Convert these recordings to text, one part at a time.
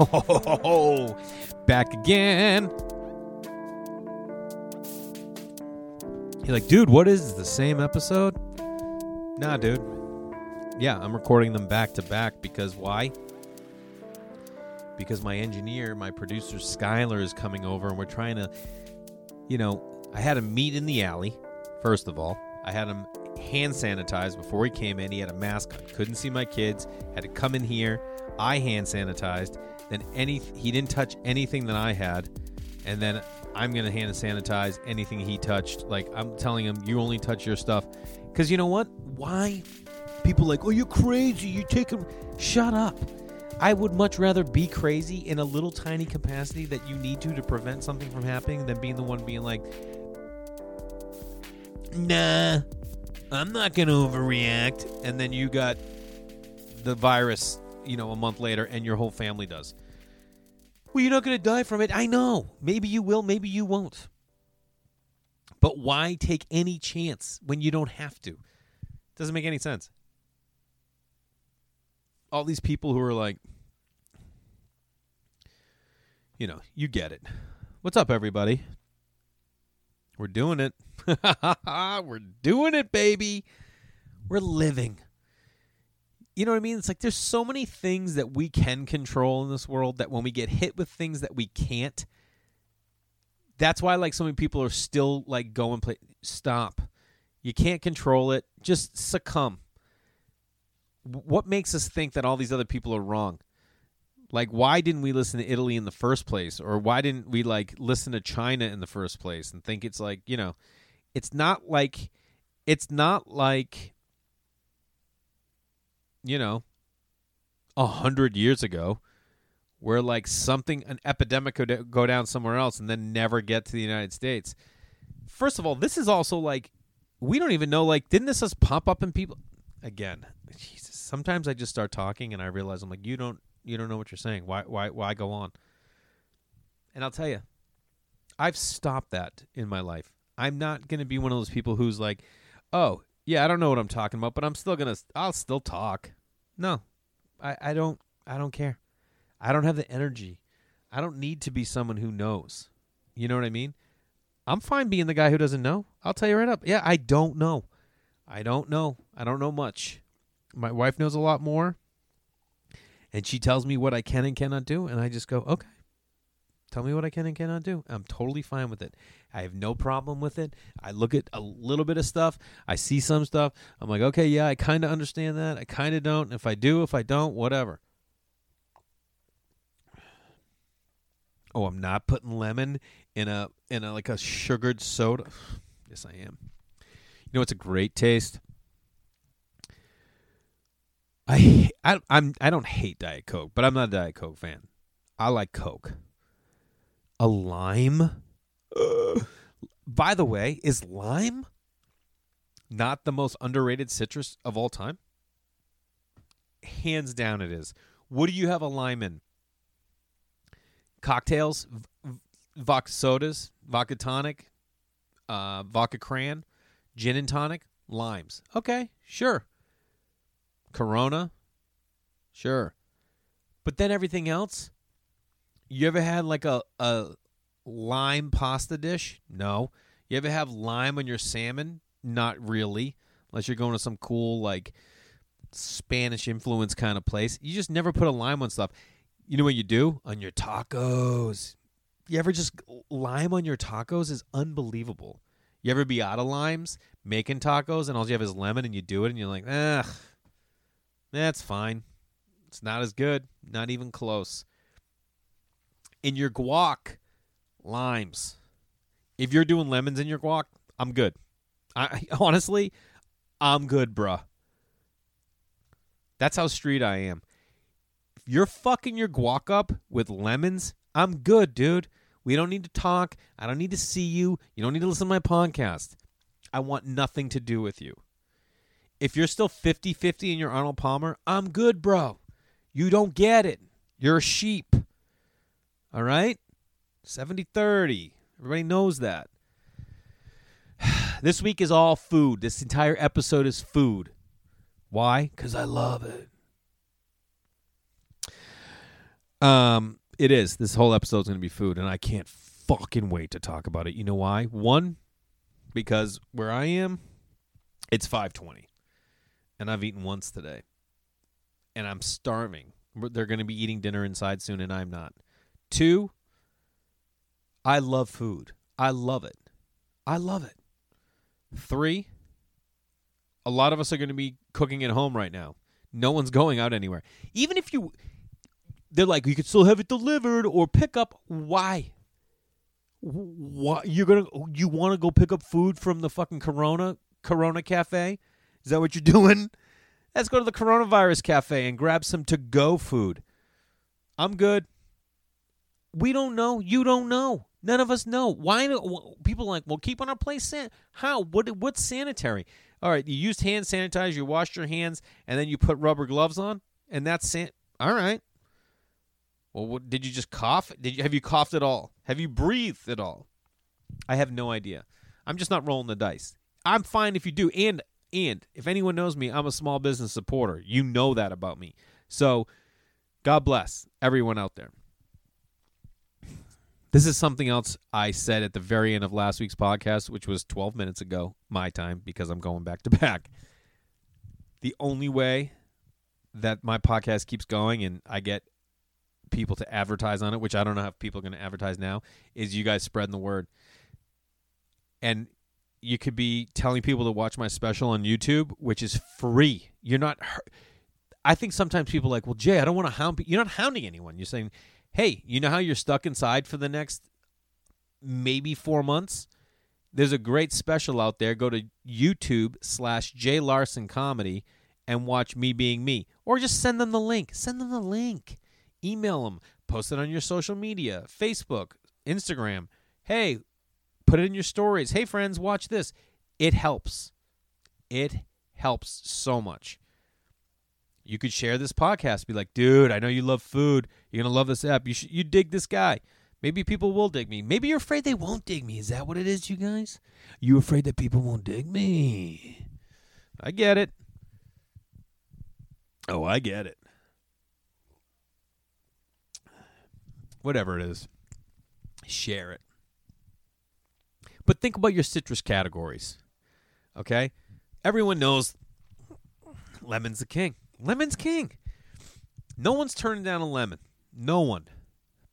Oh, back again. You're like, dude, what is the same episode? Nah, dude. Yeah, I'm recording them back to back because why? Because my engineer, my producer Skylar is coming over and we're trying to, you know, I had him meet in the alley, first of all. I had him hand sanitized before he came in. He had a mask on. Couldn't see my kids. Had to come in here. I hand sanitized. Then any he didn't touch anything that I had. And then I'm gonna hand sanitize anything he touched. Like I'm telling him, you only touch your stuff. Cause you know what? Why? People like, oh, you're crazy. You take him. Shut up. I would much rather be crazy in a little tiny capacity that you need to to prevent something from happening than being the one being like, nah, I'm not going to overreact. And then you got the virus, you know, a month later, and your whole family does. Well, you're not going to die from it. I know. Maybe you will, maybe you won't. But why take any chance when you don't have to? Doesn't make any sense. All these people who are like, you know, you get it. What's up, everybody? We're doing it. We're doing it, baby. We're living. You know what I mean? It's like there's so many things that we can control in this world that when we get hit with things that we can't, that's why like so many people are still like go and play stop. You can't control it. Just succumb. What makes us think that all these other people are wrong? Like why didn't we listen to Italy in the first place or why didn't we like listen to China in the first place and think it's like, you know, it's not like it's not like you know a hundred years ago where like something an epidemic could go down somewhere else and then never get to the united states. First of all this is also like we don't even know like didn't this just pop up in people again jesus sometimes i just start talking and i realize i'm like you don't you don't know what you're saying. Why why why go on? And i'll tell you i've stopped that in my life. I'm not going to be one of those people who's like, "Oh, yeah, I don't know what I'm talking about, but I'm still to I'll still talk." No. I I don't I don't care. I don't have the energy. I don't need to be someone who knows. You know what I mean? I'm fine being the guy who doesn't know. I'll tell you right up. Yeah, I don't know. I don't know. I don't know much. My wife knows a lot more. And she tells me what I can and cannot do, and I just go, "Okay." Tell me what I can and cannot do. I'm totally fine with it. I have no problem with it. I look at a little bit of stuff. I see some stuff. I'm like, okay, yeah, I kind of understand that. I kind of don't. If I do, if I don't, whatever. Oh, I'm not putting lemon in a in a like a sugared soda. yes, I am. You know, it's a great taste. I I I'm I don't hate Diet Coke, but I'm not a Diet Coke fan. I like Coke a lime. Uh, by the way, is lime not the most underrated citrus of all time? Hands down, it is. What do you have a lime in? Cocktails, vodka sodas, vodka tonic, uh, vodka cran, gin and tonic, limes. Okay, sure. Corona, sure. But then everything else, you ever had like a, a lime pasta dish? No. You ever have lime on your salmon? Not really. Unless you're going to some cool like Spanish influence kind of place. You just never put a lime on stuff. You know what you do? On your tacos. You ever just lime on your tacos is unbelievable. You ever be out of limes making tacos and all you have is lemon and you do it and you're like, ugh, that's fine. It's not as good. Not even close in your guac, limes. If you're doing lemons in your guac, I'm good. I honestly, I'm good, bruh. That's how street I am. If you're fucking your guac up with lemons, I'm good, dude. We don't need to talk. I don't need to see you. You don't need to listen to my podcast. I want nothing to do with you. If you're still 50 50 in your Arnold Palmer, I'm good, bro. You don't get it. You're a sheep. All right? 70 30. Everybody knows that. this week is all food. This entire episode is food. Why? Because I love it. Um, it is. This whole episode's going to be food, and I can't fucking wait to talk about it. You know why? One, because where I am, it's 520, and I've eaten once today, and I'm starving. They're going to be eating dinner inside soon, and I'm not. Two, I love food. I love it. I love it. Three, a lot of us are going to be cooking at home right now. No one's going out anywhere. Even if you, they're like, you could still have it delivered or pick up. Why? Why you're gonna? You want to go pick up food from the fucking Corona Corona Cafe? Is that what you're doing? Let's go to the Coronavirus Cafe and grab some to go food. I'm good. We don't know. You don't know. None of us know. Why do people are like? Well, keep on our place. San- How? What? What's sanitary? All right, you used hand sanitizer. You washed your hands, and then you put rubber gloves on, and that's san- all right. Well, what, did you just cough? Did you have you coughed at all? Have you breathed at all? I have no idea. I'm just not rolling the dice. I'm fine if you do. And and if anyone knows me, I'm a small business supporter. You know that about me. So, God bless everyone out there. This is something else I said at the very end of last week's podcast, which was 12 minutes ago, my time, because I'm going back to back. The only way that my podcast keeps going and I get people to advertise on it, which I don't know how people are going to advertise now, is you guys spreading the word. And you could be telling people to watch my special on YouTube, which is free. You're not. I think sometimes people are like, well, Jay, I don't want to hound. You're not hounding anyone. You're saying, hey, you know how you're stuck inside for the next maybe four months? There's a great special out there. Go to YouTube slash Jay Larson Comedy and watch me being me, or just send them the link. Send them the link. Email them. Post it on your social media, Facebook, Instagram. Hey, put it in your stories. Hey, friends, watch this. It helps. It helps so much. You could share this podcast. Be like, dude, I know you love food. You're gonna love this app. You you dig this guy. Maybe people will dig me. Maybe you're afraid they won't dig me. Is that what it is, you guys? You afraid that people won't dig me? I get it. Oh, I get it. Whatever it is, share it. But think about your citrus categories. Okay? Everyone knows lemon's the king. Lemon's king. No one's turning down a lemon. No one.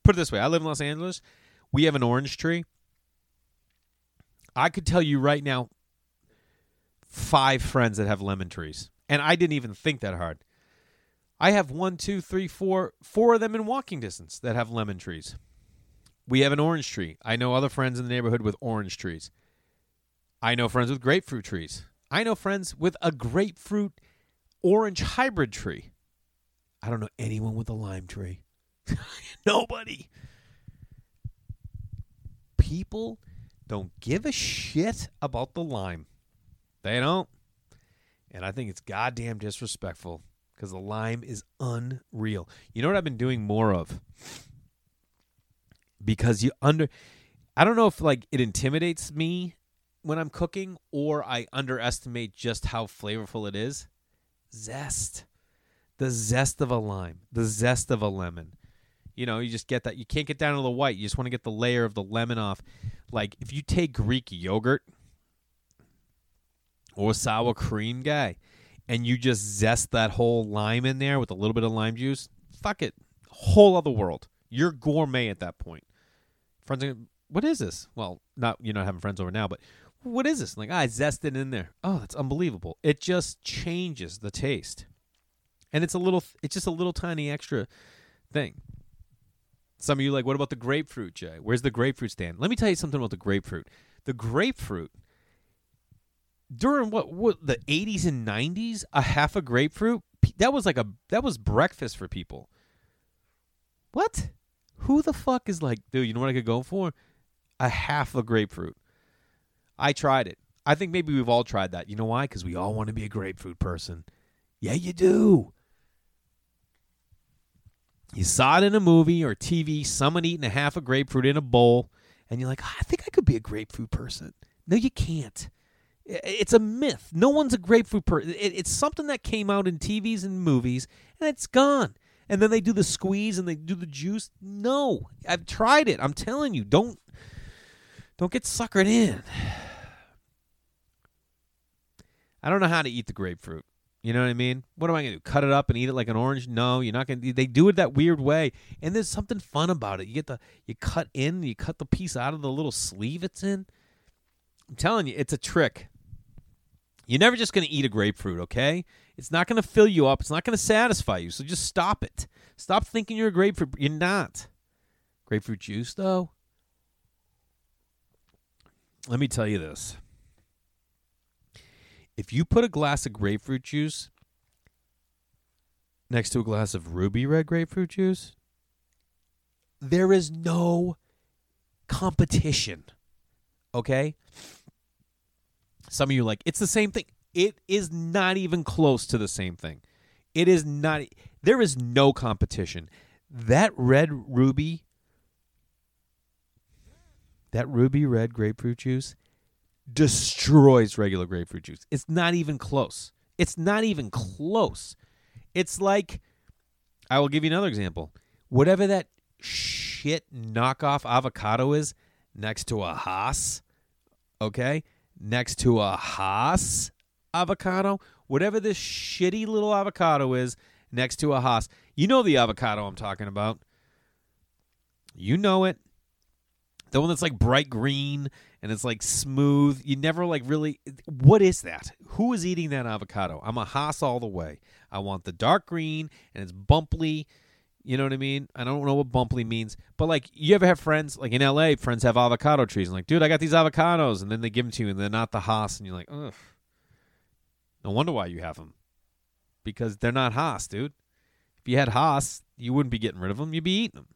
Put it this way I live in Los Angeles. We have an orange tree. I could tell you right now five friends that have lemon trees. And I didn't even think that hard. I have one, two, three, four, four of them in walking distance that have lemon trees. We have an orange tree. I know other friends in the neighborhood with orange trees. I know friends with grapefruit trees. I know friends with a grapefruit orange hybrid tree. I don't know anyone with a lime tree. Nobody. People don't give a shit about the lime. They don't. And I think it's goddamn disrespectful because the lime is unreal. You know what I've been doing more of? Because you under I don't know if like it intimidates me when I'm cooking or I underestimate just how flavorful it is. Zest. The zest of a lime, the zest of a lemon. You know, you just get that. You can't get down to the white. You just want to get the layer of the lemon off. Like if you take Greek yogurt or sour cream guy and you just zest that whole lime in there with a little bit of lime juice, fuck it. Whole other world. You're gourmet at that point. Friends are, what is this? Well, not you're not having friends over now, but what is this? Like, ah, I zested in there. Oh, that's unbelievable. It just changes the taste. And it's a little it's just a little tiny extra thing. Some of you like, what about the grapefruit, Jay? Where's the grapefruit stand? Let me tell you something about the grapefruit. The grapefruit during what what the 80s and 90s, a half a grapefruit, that was like a that was breakfast for people. What? Who the fuck is like, dude, you know what I could go for? A half a grapefruit. I tried it. I think maybe we've all tried that. You know why? Because we all want to be a grapefruit person. Yeah, you do. You saw it in a movie or TV, someone eating a half a grapefruit in a bowl, and you're like, I think I could be a grapefruit person. No, you can't. It's a myth. No one's a grapefruit person. It's something that came out in TVs and movies, and it's gone. and then they do the squeeze and they do the juice. No, I've tried it. I'm telling you, don't don't get suckered in. I don't know how to eat the grapefruit. You know what I mean? What am I gonna do? Cut it up and eat it like an orange? No, you're not gonna. They do it that weird way, and there's something fun about it. You get the you cut in, you cut the piece out of the little sleeve it's in. I'm telling you, it's a trick. You're never just gonna eat a grapefruit, okay? It's not gonna fill you up. It's not gonna satisfy you. So just stop it. Stop thinking you're a grapefruit. You're not. Grapefruit juice, though. Let me tell you this if you put a glass of grapefruit juice next to a glass of ruby red grapefruit juice, there is no competition. Okay? Some of you like, it's the same thing. It is not even close to the same thing. It is not, there is no competition. That red ruby, that ruby red grapefruit juice destroys regular grapefruit juice. It's not even close. It's not even close. It's like I will give you another example. Whatever that shit knockoff avocado is next to a Hass, okay? Next to a Hass avocado, whatever this shitty little avocado is next to a Hass. You know the avocado I'm talking about. You know it. The one that's like bright green and it's like smooth. You never like really. What is that? Who is eating that avocado? I'm a Hass all the way. I want the dark green and it's bumply. You know what I mean? I don't know what bumply means, but like, you ever have friends like in LA? Friends have avocado trees, and like, dude, I got these avocados, and then they give them to you, and they're not the Hass, and you're like, ugh. No wonder why you have them, because they're not Hass, dude. If you had Hass, you wouldn't be getting rid of them; you'd be eating them.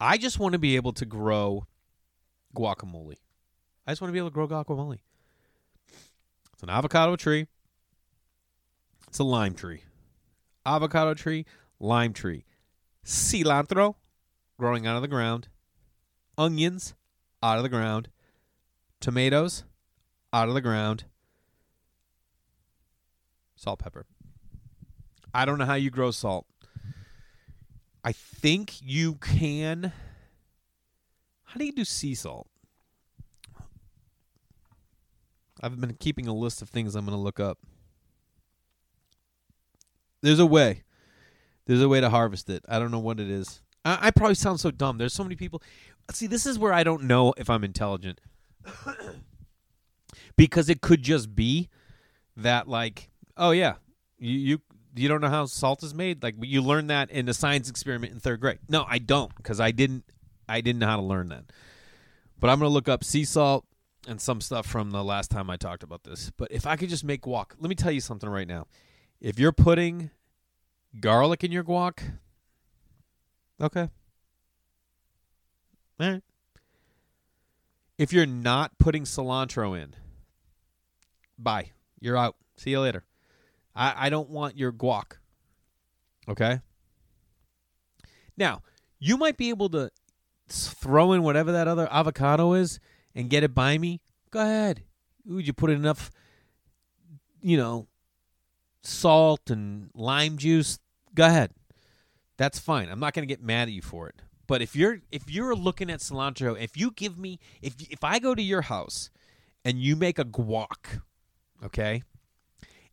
I just want to be able to grow guacamole. I just want to be able to grow guacamole. It's an avocado tree. It's a lime tree. Avocado tree, lime tree. Cilantro growing out of the ground. Onions out of the ground. Tomatoes out of the ground. Salt, pepper. I don't know how you grow salt. I think you can. How do you do sea salt? I've been keeping a list of things I'm going to look up. There's a way. There's a way to harvest it. I don't know what it is. I, I probably sound so dumb. There's so many people. See, this is where I don't know if I'm intelligent. because it could just be that, like, oh, yeah, you, you you don't know how salt is made? Like you learned that in a science experiment in third grade. No, I don't because I didn't. I didn't know how to learn that. But I'm gonna look up sea salt and some stuff from the last time I talked about this. But if I could just make guac, let me tell you something right now. If you're putting garlic in your guac, okay. All right. If you're not putting cilantro in, bye. You're out. See you later. I, I don't want your guac. Okay? Now, you might be able to throw in whatever that other avocado is and get it by me. Go ahead. Would you put enough, you know, salt and lime juice? Go ahead. That's fine. I'm not going to get mad at you for it. But if you're if you're looking at cilantro, if you give me if if I go to your house and you make a guac, okay?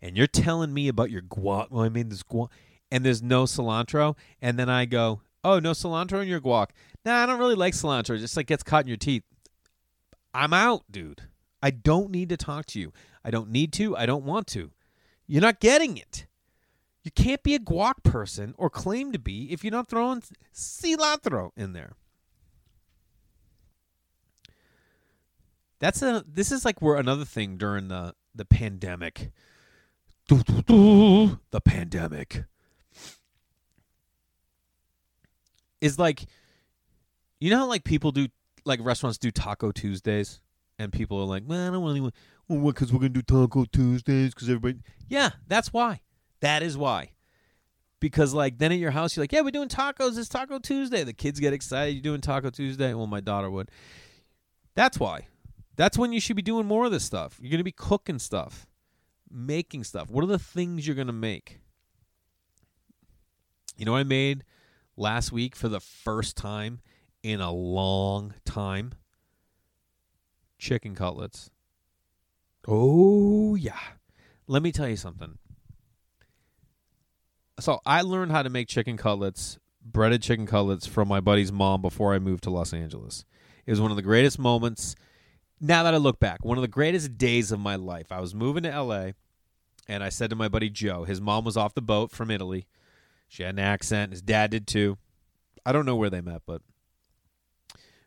And you're telling me about your guac. Well, I mean, this guac, and there's no cilantro, and then I go, oh, no cilantro in your guac. Nah, I don't really like cilantro. It just like gets caught in your teeth. I'm out, dude. I don't need to talk to you. I don't need to. I don't want to. You're not getting it. You can't be a guac person or claim to be if you're not throwing cilantro in there. That's a. This is like we're another thing during the the pandemic the pandemic. Is like you know how like people do like restaurants do taco tuesdays? And people are like man i don't really want well, because we're gonna do taco tuesdays because everybody yeah that's why. That is why. Because like then at your house you're like yeah we're doing tacos. It's taco tuesday. The kids get excited. You're doing taco tuesday? Well my daughter would. That's why. That's when you should be doing more of this stuff. You're gonna be cooking stuff making stuff. What are the things you're going to make? You know what I made last week for the first time in a long time? Chicken cutlets. Oh, yeah. Let me tell you something. So I learned how to make chicken cutlets, breaded chicken cutlets from my buddy's mom before I moved to Los Angeles. It was one of the greatest moments. Now that I look back, one of the greatest days of my life. I was moving to LA and I said to my buddy Joe, his mom was off the boat from Italy. She had an accent. His dad did too. I don't know where they met, but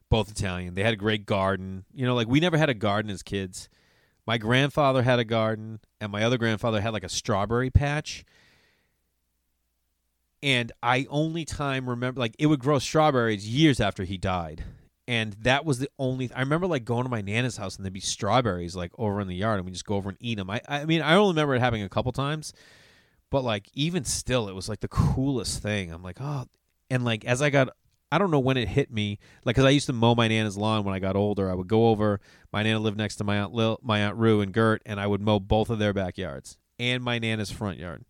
both Italian. They had a great garden. You know, like we never had a garden as kids. My grandfather had a garden, and my other grandfather had like a strawberry patch. And I only time remember like it would grow strawberries years after he died. And that was the only I remember like going to my nana's house and there'd be strawberries like over in the yard and we just go over and eat them. I I mean I only remember it happening a couple times, but like even still it was like the coolest thing. I'm like, "Oh, and like as I got I don't know when it hit me, like because I used to mow my nana's lawn when I got older. I would go over. My nana lived next to my aunt Lil, my aunt Rue and Gert, and I would mow both of their backyards and my nana's front yard.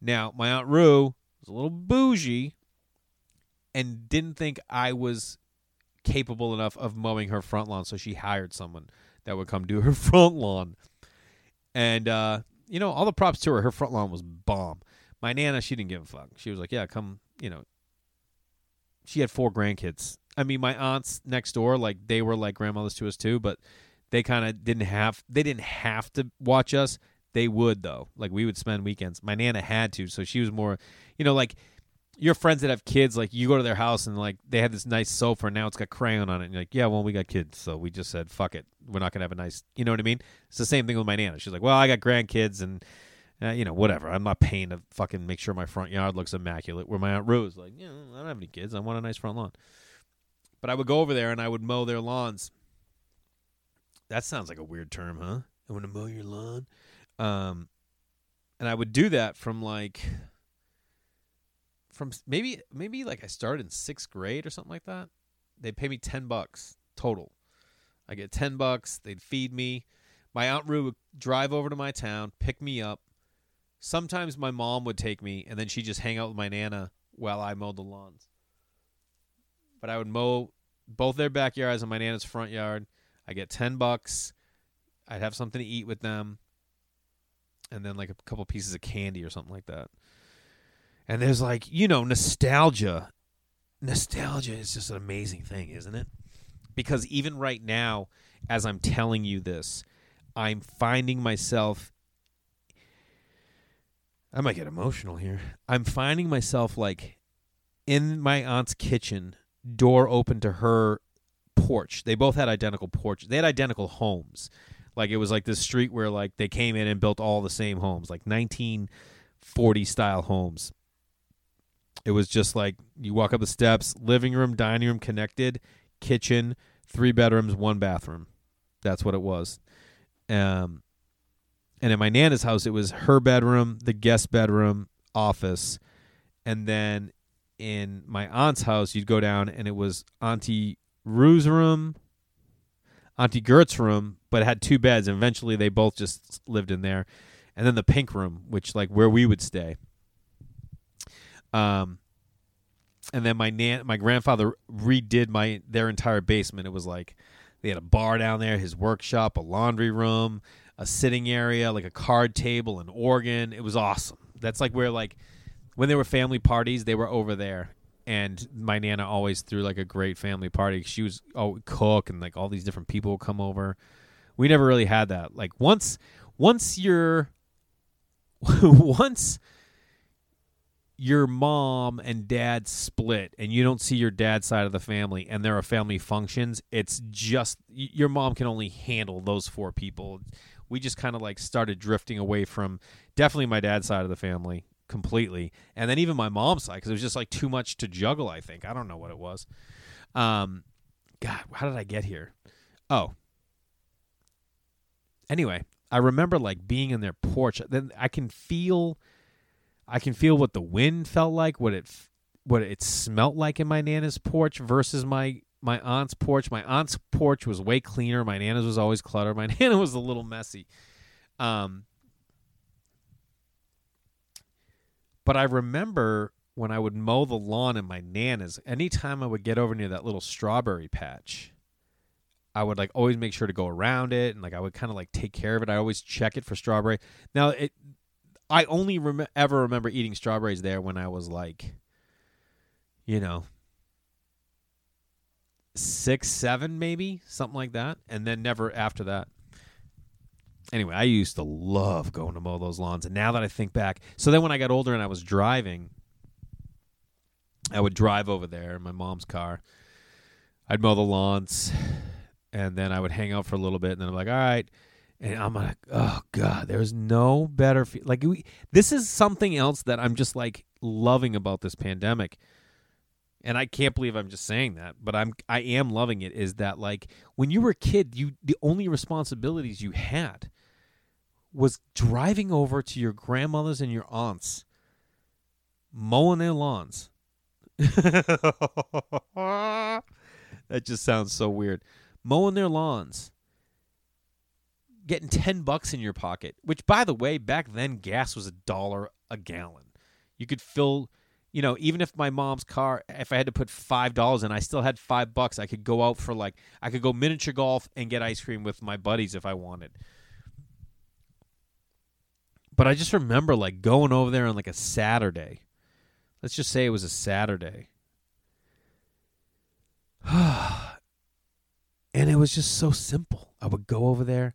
Now my aunt Rue was a little bougie, and didn't think I was capable enough of mowing her front lawn, so she hired someone that would come do her front lawn. And uh, you know, all the props to her. Her front lawn was bomb. My nana, she didn't give a fuck. She was like, "Yeah, come, you know, she had four grandkids. I mean, my aunts next door, like they were like grandmothers to us too, but they kind of didn't have they didn't have to watch us. They would though. Like we would spend weekends. My nana had to, so she was more, you know, like your friends that have kids, like you go to their house and like they had this nice sofa, and now it's got crayon on it. And you're like, yeah, well, we got kids, so we just said, fuck it, we're not gonna have a nice, you know what I mean? It's the same thing with my nana. She's like, well, I got grandkids and uh, you know, whatever. I'm not paying to fucking make sure my front yard looks immaculate. Where my aunt Rose, like, you know, I don't have any kids. I want a nice front lawn. But I would go over there and I would mow their lawns. That sounds like a weird term, huh? I want to mow your lawn. Um, and I would do that from like, from maybe maybe like I started in sixth grade or something like that. They'd pay me ten bucks total. I get ten bucks. They'd feed me. My aunt Rue would drive over to my town, pick me up, Sometimes my mom would take me, and then she'd just hang out with my nana while I mowed the lawns. But I would mow both their backyards and my nana's front yard. I get ten bucks. I'd have something to eat with them, and then like a couple pieces of candy or something like that. And there's like you know nostalgia. Nostalgia is just an amazing thing, isn't it? Because even right now, as I'm telling you this, I'm finding myself I might get emotional here. I'm finding myself like in my aunt's kitchen, door open to her porch. They both had identical porches. They had identical homes. Like it was like this street where like they came in and built all the same homes, like 1940 style homes. It was just like you walk up the steps, living room, dining room connected, kitchen, three bedrooms, one bathroom. That's what it was. Um, and in my nana's house it was her bedroom the guest bedroom office and then in my aunt's house you'd go down and it was auntie rue's room auntie gert's room but it had two beds and eventually they both just lived in there and then the pink room which like where we would stay um and then my nan my grandfather redid my their entire basement it was like they had a bar down there his workshop a laundry room a sitting area, like a card table, an organ. It was awesome. That's like where like when there were family parties, they were over there. And my nana always threw like a great family party. She was oh cook and like all these different people would come over. We never really had that. Like once once you're once your mom and dad split and you don't see your dad's side of the family and there are family functions, it's just your mom can only handle those four people we just kind of like started drifting away from definitely my dad's side of the family completely, and then even my mom's side because it was just like too much to juggle. I think I don't know what it was. Um, God, how did I get here? Oh, anyway, I remember like being in their porch. Then I can feel, I can feel what the wind felt like, what it what it smelt like in my nana's porch versus my my aunt's porch. My aunt's porch was way cleaner. My nana's was always cluttered. My nana was a little messy. Um, but I remember when I would mow the lawn in my nana's, anytime I would get over near that little strawberry patch, I would like always make sure to go around it and like I would kind of like take care of it. I always check it for strawberry. Now it I only rem- ever remember eating strawberries there when I was like you know 6 7 maybe, something like that, and then never after that. Anyway, I used to love going to mow those lawns and now that I think back, so then when I got older and I was driving I would drive over there in my mom's car. I'd mow the lawns and then I would hang out for a little bit, and then I'm like, all right. And I'm like, oh god, there's no better. Fe-. Like we, this is something else that I'm just like loving about this pandemic, and I can't believe I'm just saying that, but I'm I am loving it. Is that like when you were a kid, you the only responsibilities you had was driving over to your grandmother's and your aunts, mowing their lawns. that just sounds so weird mowing their lawns, getting 10 bucks in your pocket, which, by the way, back then gas was a dollar a gallon. You could fill, you know, even if my mom's car, if I had to put $5 in, I still had five bucks. I could go out for like, I could go miniature golf and get ice cream with my buddies if I wanted. But I just remember like going over there on like a Saturday. Let's just say it was a Saturday. And it was just so simple. I would go over there,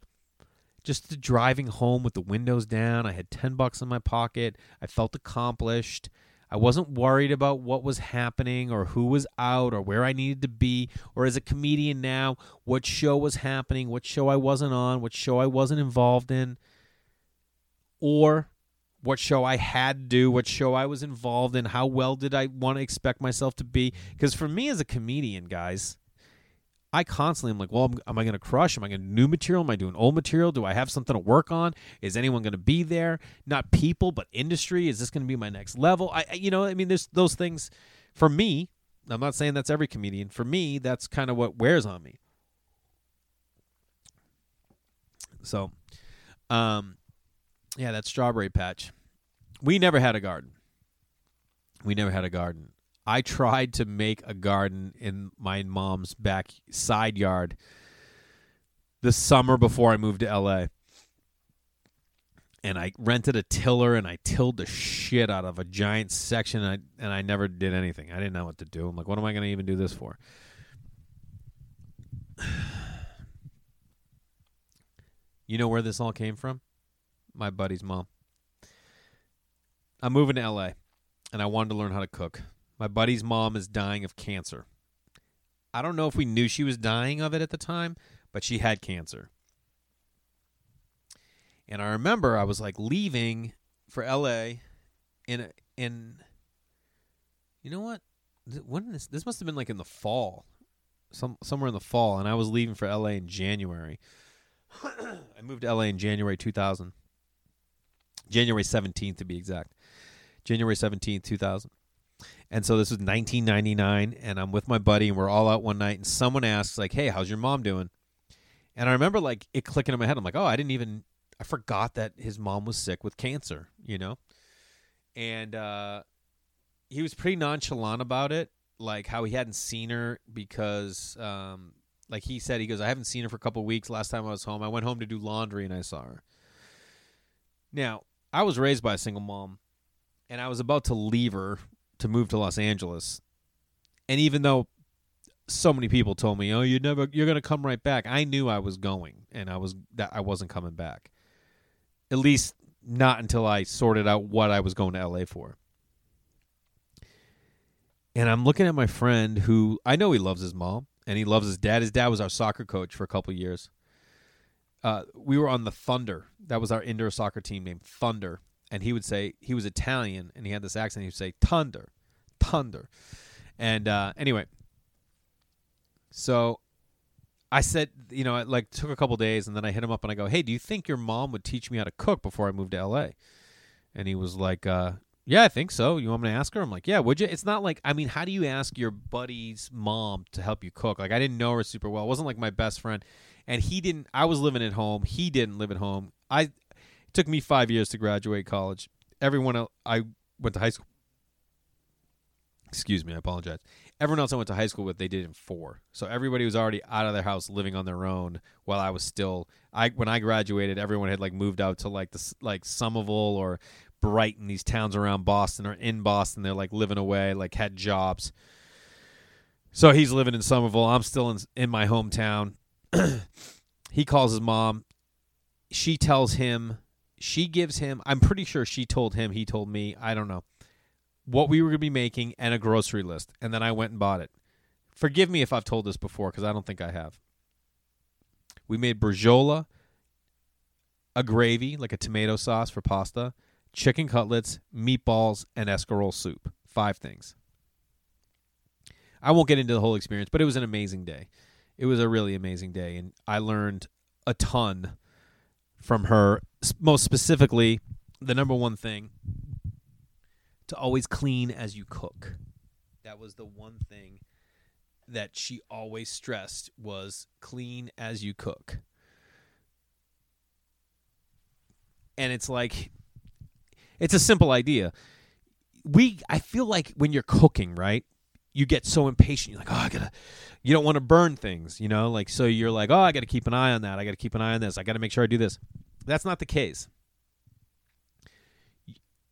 just the driving home with the windows down. I had 10 bucks in my pocket. I felt accomplished. I wasn't worried about what was happening or who was out or where I needed to be or as a comedian now, what show was happening, what show I wasn't on, what show I wasn't involved in, or what show I had to do, what show I was involved in, how well did I want to expect myself to be. Because for me as a comedian, guys, I constantly am like, well, am, I going to crush? Am I going to new material? Am I doing old material? Do I have something to work on? Is anyone going to be there? Not people, but industry. Is this going to be my next level? I, you know, I mean, there's those things. For me, I'm not saying that's every comedian. For me, that's kind of what wears on me. So, um, yeah, that strawberry patch. We never had a garden. We never had a garden. I tried to make a garden in my mom's back side yard the summer before I moved to LA. And I rented a tiller and I tilled the shit out of a giant section and I, and I never did anything. I didn't know what to do. I'm like, what am I going to even do this for? You know where this all came from? My buddy's mom. I'm moving to LA and I wanted to learn how to cook. My buddy's mom is dying of cancer. I don't know if we knew she was dying of it at the time, but she had cancer. And I remember I was like leaving for LA in in you know what? When this this must have been like in the fall. Some somewhere in the fall and I was leaving for LA in January. I moved to LA in January 2000. January 17th to be exact. January 17th, 2000. And so this was 1999, and I'm with my buddy, and we're all out one night, and someone asks, like, "Hey, how's your mom doing?" And I remember like it clicking in my head. I'm like, "Oh, I didn't even, I forgot that his mom was sick with cancer," you know. And uh, he was pretty nonchalant about it, like how he hadn't seen her because, um, like he said, he goes, "I haven't seen her for a couple weeks. Last time I was home, I went home to do laundry, and I saw her." Now, I was raised by a single mom, and I was about to leave her to move to Los Angeles. And even though so many people told me, "Oh, you never you're going to come right back." I knew I was going and I was that I wasn't coming back. At least not until I sorted out what I was going to LA for. And I'm looking at my friend who I know he loves his mom and he loves his dad. His dad was our soccer coach for a couple years. Uh, we were on the Thunder. That was our indoor soccer team named Thunder and he would say he was Italian and he had this accent. He would say thunder, thunder, and uh, anyway, so I said, you know, it like took a couple days, and then I hit him up and I go, "Hey, do you think your mom would teach me how to cook before I moved to L.A.?" And he was like, uh, "Yeah, I think so. You want me to ask her?" I'm like, "Yeah, would you?" It's not like I mean, how do you ask your buddy's mom to help you cook? Like I didn't know her super well. It wasn't like my best friend, and he didn't. I was living at home. He didn't live at home. I took me five years to graduate college. Everyone I went to high school. Excuse me, I apologize. Everyone else I went to high school with, they did in four. So everybody was already out of their house, living on their own. While I was still, I when I graduated, everyone had like moved out to like the like Somerville or Brighton, these towns around Boston or in Boston. They're like living away, like had jobs. So he's living in Somerville. I'm still in in my hometown. he calls his mom. She tells him. She gives him. I'm pretty sure she told him. He told me. I don't know what we were going to be making and a grocery list, and then I went and bought it. Forgive me if I've told this before because I don't think I have. We made braciole, a gravy like a tomato sauce for pasta, chicken cutlets, meatballs, and escarole soup. Five things. I won't get into the whole experience, but it was an amazing day. It was a really amazing day, and I learned a ton from her. Most specifically, the number one thing to always clean as you cook. That was the one thing that she always stressed was clean as you cook. And it's like it's a simple idea. We I feel like when you're cooking, right? You get so impatient. You're like, "Oh, I got to you don't want to burn things, you know? Like so you're like, "Oh, I got to keep an eye on that. I got to keep an eye on this. I got to make sure I do this." That's not the case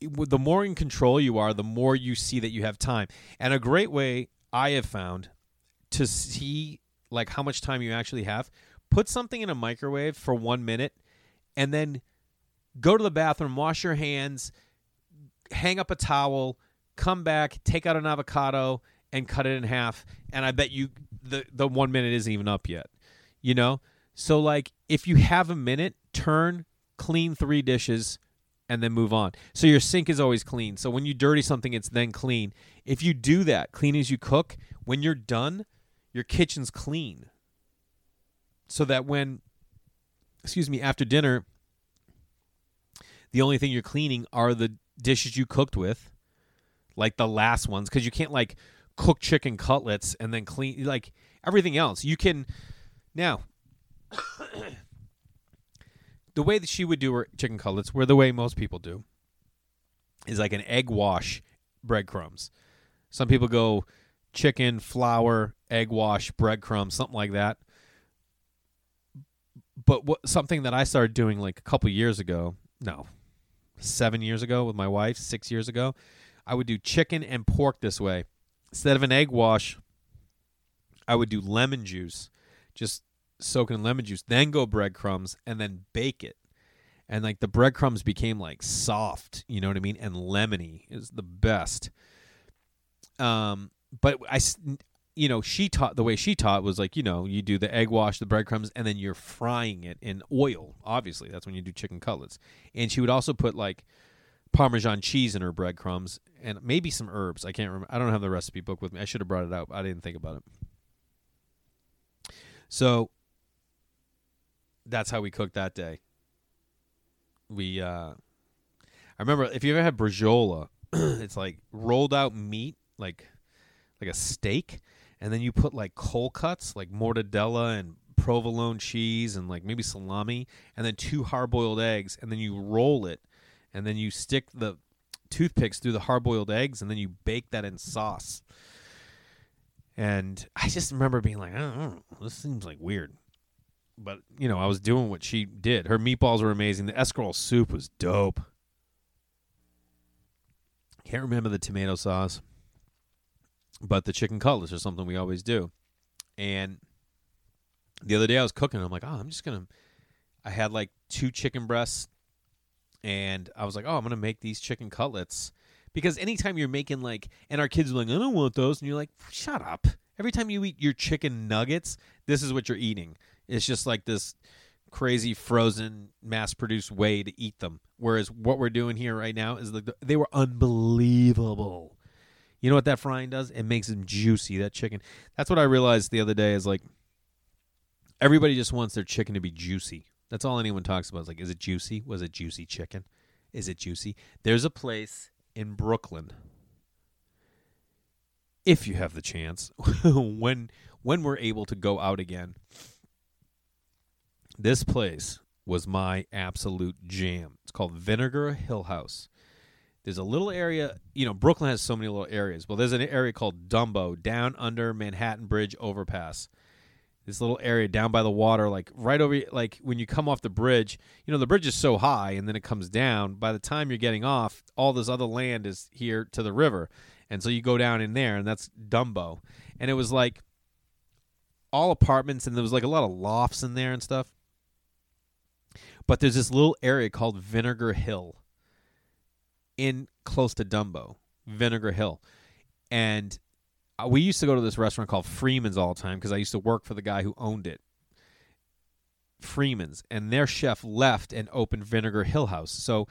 the more in control you are, the more you see that you have time. And a great way I have found to see like how much time you actually have, put something in a microwave for 1 minute and then go to the bathroom, wash your hands, hang up a towel, come back, take out an avocado and cut it in half, and I bet you the the 1 minute isn't even up yet. You know? So like if you have a minute, turn, clean 3 dishes, and then move on. So your sink is always clean. So when you dirty something, it's then clean. If you do that, clean as you cook, when you're done, your kitchen's clean. So that when, excuse me, after dinner, the only thing you're cleaning are the dishes you cooked with, like the last ones, because you can't like cook chicken cutlets and then clean like everything else. You can now the way that she would do her chicken cutlets, were the way most people do, is like an egg wash breadcrumbs. Some people go chicken, flour, egg wash, breadcrumbs, something like that. But what something that I started doing like a couple years ago, no, seven years ago with my wife, six years ago, I would do chicken and pork this way. Instead of an egg wash, I would do lemon juice. Just soak in lemon juice, then go breadcrumbs, and then bake it. And like the breadcrumbs became like soft, you know what I mean, and lemony is the best. Um, but I, you know, she taught the way she taught was like, you know, you do the egg wash, the breadcrumbs, and then you're frying it in oil. Obviously, that's when you do chicken cutlets. And she would also put like Parmesan cheese in her breadcrumbs and maybe some herbs. I can't remember. I don't have the recipe book with me. I should have brought it out. I didn't think about it. So that's how we cooked that day. We, uh, I remember if you ever had braciole, it's like rolled out meat, like like a steak, and then you put like cold cuts, like mortadella and provolone cheese, and like maybe salami, and then two hard boiled eggs, and then you roll it, and then you stick the toothpicks through the hard boiled eggs, and then you bake that in sauce. And I just remember being like, I don't know, this seems like weird but you know, I was doing what she did. Her meatballs were amazing. The escarole soup was dope. Can't remember the tomato sauce, but the chicken cutlets are something we always do. And the other day I was cooking. I'm like, oh, I'm just gonna. I had like two chicken breasts, and I was like, oh, I'm gonna make these chicken cutlets because anytime you're making like, and our kids are like, I don't want those, and you're like, shut up. Every time you eat your chicken nuggets, this is what you're eating. It's just like this crazy frozen mass produced way to eat them. Whereas what we're doing here right now is like the, they were unbelievable. You know what that frying does? It makes them juicy. That chicken. That's what I realized the other day. Is like everybody just wants their chicken to be juicy. That's all anyone talks about. Is like, is it juicy? Was it juicy chicken? Is it juicy? There's a place in Brooklyn. If you have the chance, when when we're able to go out again, this place was my absolute jam. It's called Vinegar Hill House. There's a little area, you know, Brooklyn has so many little areas. Well, there's an area called Dumbo down under Manhattan Bridge overpass. This little area down by the water, like right over, like when you come off the bridge, you know, the bridge is so high and then it comes down. By the time you're getting off, all this other land is here to the river. And so you go down in there, and that's Dumbo. And it was like all apartments, and there was like a lot of lofts in there and stuff. But there's this little area called Vinegar Hill in close to Dumbo, Vinegar Hill. And we used to go to this restaurant called Freeman's all the time because I used to work for the guy who owned it. Freeman's and their chef left and opened Vinegar Hill House. So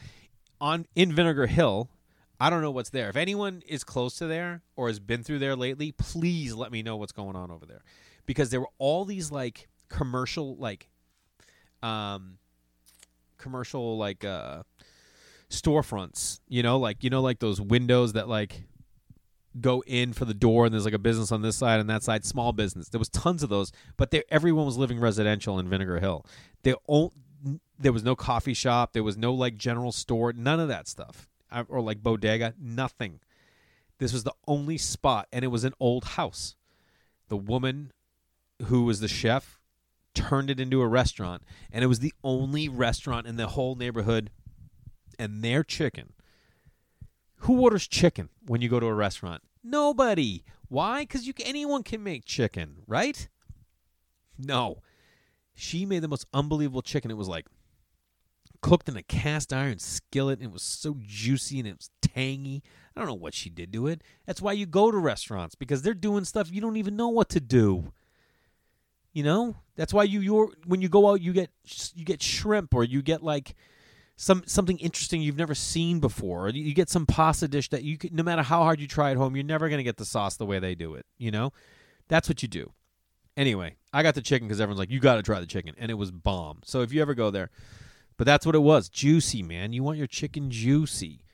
on in Vinegar Hill, I don't know what's there. If anyone is close to there or has been through there lately, please let me know what's going on over there. Because there were all these like commercial like um commercial like uh storefronts, you know, like you know like those windows that like go in for the door and there's like a business on this side and that side small business. There was tons of those but everyone was living residential in vinegar hill. They all, there was no coffee shop. There was no like general store none of that stuff uh, or like bodega nothing. This was the only spot and it was an old house. The woman who was the chef turned it into a restaurant and it was the only restaurant in the whole neighborhood and their chicken who orders chicken when you go to a restaurant? Nobody. Why? Because you anyone can make chicken, right? No. She made the most unbelievable chicken. It was like cooked in a cast iron skillet. And it was so juicy and it was tangy. I don't know what she did to it. That's why you go to restaurants because they're doing stuff you don't even know what to do. You know, that's why you you're when you go out you get you get shrimp or you get like some something interesting you've never seen before. You get some pasta dish that you could, no matter how hard you try at home, you're never going to get the sauce the way they do it. You know, that's what you do. Anyway, I got the chicken because everyone's like, you got to try the chicken, and it was bomb. So if you ever go there, but that's what it was, juicy, man. You want your chicken juicy.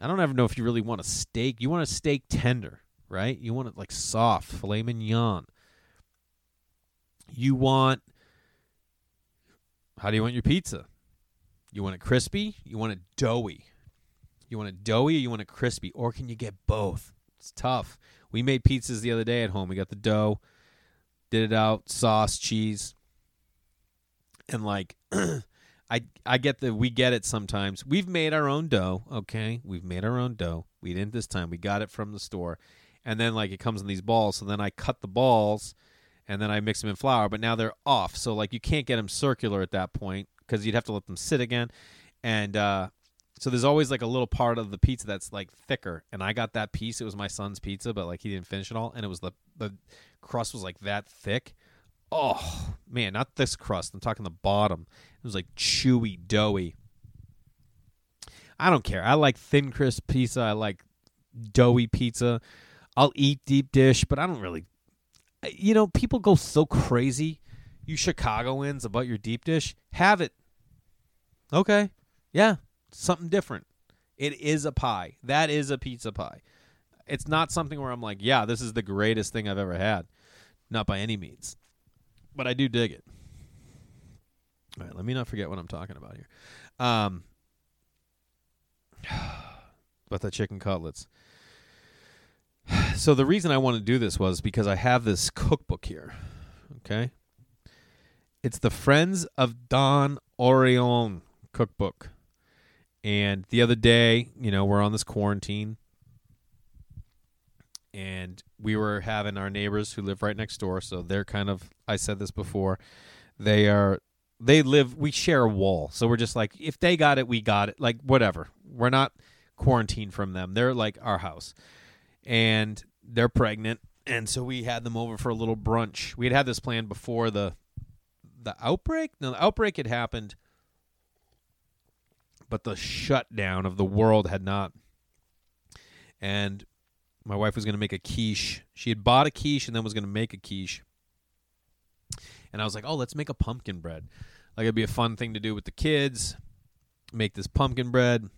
I don't ever know if you really want a steak. You want a steak tender, right? You want it like soft, filet mignon. You want. How do you want your pizza? You want it crispy? You want it doughy? You want it doughy or you want it crispy? Or can you get both? It's tough. We made pizzas the other day at home. We got the dough, did it out, sauce, cheese. And like I I get the we get it sometimes. We've made our own dough, okay? We've made our own dough. We didn't this time. We got it from the store. And then like it comes in these balls, so then I cut the balls and then I mix them in flour, but now they're off. So like you can't get them circular at that point because you'd have to let them sit again. And uh, so there's always like a little part of the pizza that's like thicker. And I got that piece. It was my son's pizza, but like he didn't finish it all. And it was the the crust was like that thick. Oh man, not this crust. I'm talking the bottom. It was like chewy, doughy. I don't care. I like thin crisp pizza. I like doughy pizza. I'll eat deep dish, but I don't really. You know, people go so crazy. You Chicagoans about your deep dish, have it. Okay. Yeah. Something different. It is a pie. That is a pizza pie. It's not something where I'm like, yeah, this is the greatest thing I've ever had. Not by any means. But I do dig it. All right, let me not forget what I'm talking about here. Um, but the chicken cutlets. So the reason I want to do this was because I have this cookbook here. Okay. It's the Friends of Don Orione cookbook. And the other day, you know, we're on this quarantine and we were having our neighbors who live right next door, so they're kind of I said this before. They are they live we share a wall. So we're just like if they got it, we got it. Like whatever. We're not quarantined from them. They're like our house. And they're pregnant and so we had them over for a little brunch. We had had this plan before the the outbreak. No, the outbreak had happened but the shutdown of the world had not. And my wife was going to make a quiche. She had bought a quiche and then was going to make a quiche. And I was like, "Oh, let's make a pumpkin bread. Like it'd be a fun thing to do with the kids. Make this pumpkin bread.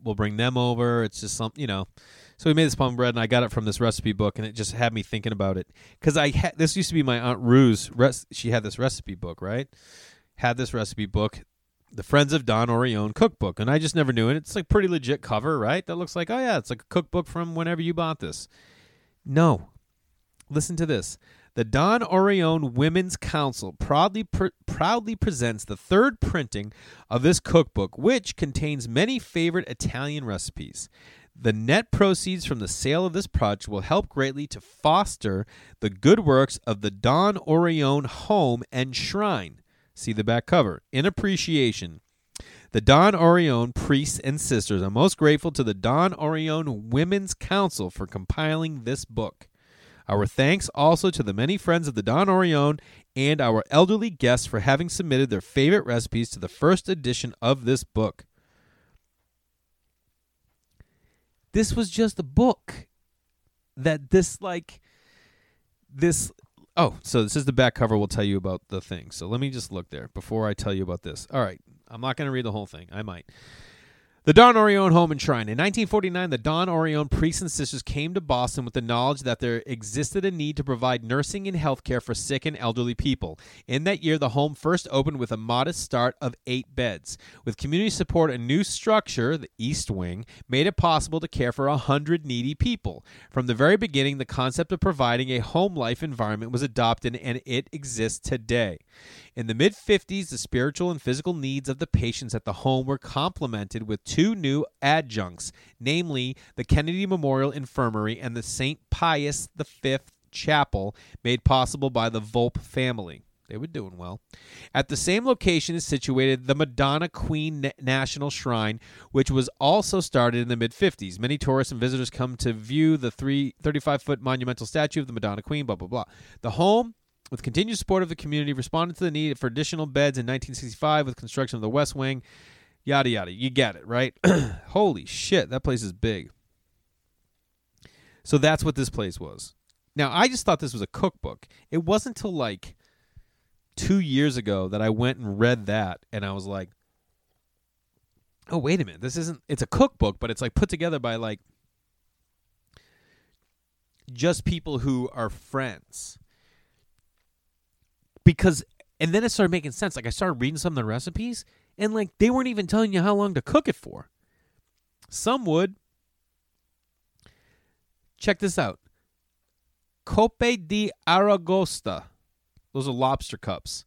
We'll bring them over. It's just something, you know." So we made this pumpkin bread, and I got it from this recipe book, and it just had me thinking about it because I had this used to be my aunt Rue's. Res- she had this recipe book, right? Had this recipe book the Friends of Don Orione cookbook, and I just never knew it. It's like pretty legit cover, right? That looks like oh yeah, it's like a cookbook from whenever you bought this. No, listen to this. The Don Orione Women's Council proudly pr- proudly presents the third printing of this cookbook, which contains many favorite Italian recipes. The net proceeds from the sale of this project will help greatly to foster the good works of the Don Orione Home and Shrine. See the back cover. In appreciation, the Don Orione priests and sisters are most grateful to the Don Orione Women's Council for compiling this book. Our thanks also to the many friends of the Don Orione and our elderly guests for having submitted their favorite recipes to the first edition of this book. This was just a book that this like this oh so this is the back cover will tell you about the thing. So let me just look there before i tell you about this. All right. I'm not going to read the whole thing. I might the Don Orione Home and Shrine. In 1949, the Don Orione priests and sisters came to Boston with the knowledge that there existed a need to provide nursing and health care for sick and elderly people. In that year, the home first opened with a modest start of eight beds. With community support, a new structure, the East Wing, made it possible to care for a hundred needy people. From the very beginning, the concept of providing a home life environment was adopted, and it exists today. In the mid 50s, the spiritual and physical needs of the patients at the home were complemented with two new adjuncts, namely the Kennedy Memorial Infirmary and the St. Pius V Chapel, made possible by the Volpe family. They were doing well. At the same location is situated the Madonna Queen National Shrine, which was also started in the mid 50s. Many tourists and visitors come to view the 35 foot monumental statue of the Madonna Queen, blah, blah, blah. The home with continued support of the community, responded to the need for additional beds in 1965 with construction of the West Wing. Yada yada. You get it, right? Holy shit, that place is big. So that's what this place was. Now, I just thought this was a cookbook. It wasn't until like two years ago that I went and read that, and I was like, oh, wait a minute. This isn't, it's a cookbook, but it's like put together by like just people who are friends because and then it started making sense. Like I started reading some of the recipes, and like they weren't even telling you how long to cook it for. Some would. Check this out. Coppe di Aragosta. Those are lobster cups.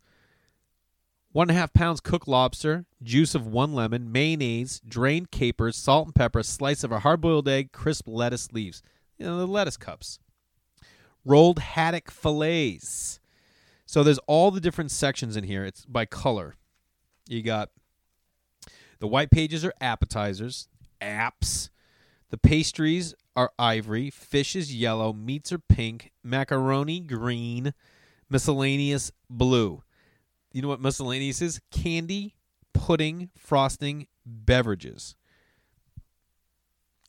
One and a half pounds cooked lobster, juice of one lemon, mayonnaise, drained capers, salt and pepper, slice of a hard boiled egg, crisp lettuce leaves. You know, the lettuce cups. Rolled haddock fillets, so there's all the different sections in here. It's by color. You got the white pages are appetizers, apps. The pastries are ivory, fish is yellow, meats are pink, macaroni green, miscellaneous blue. You know what miscellaneous is? Candy, pudding, frosting, beverages.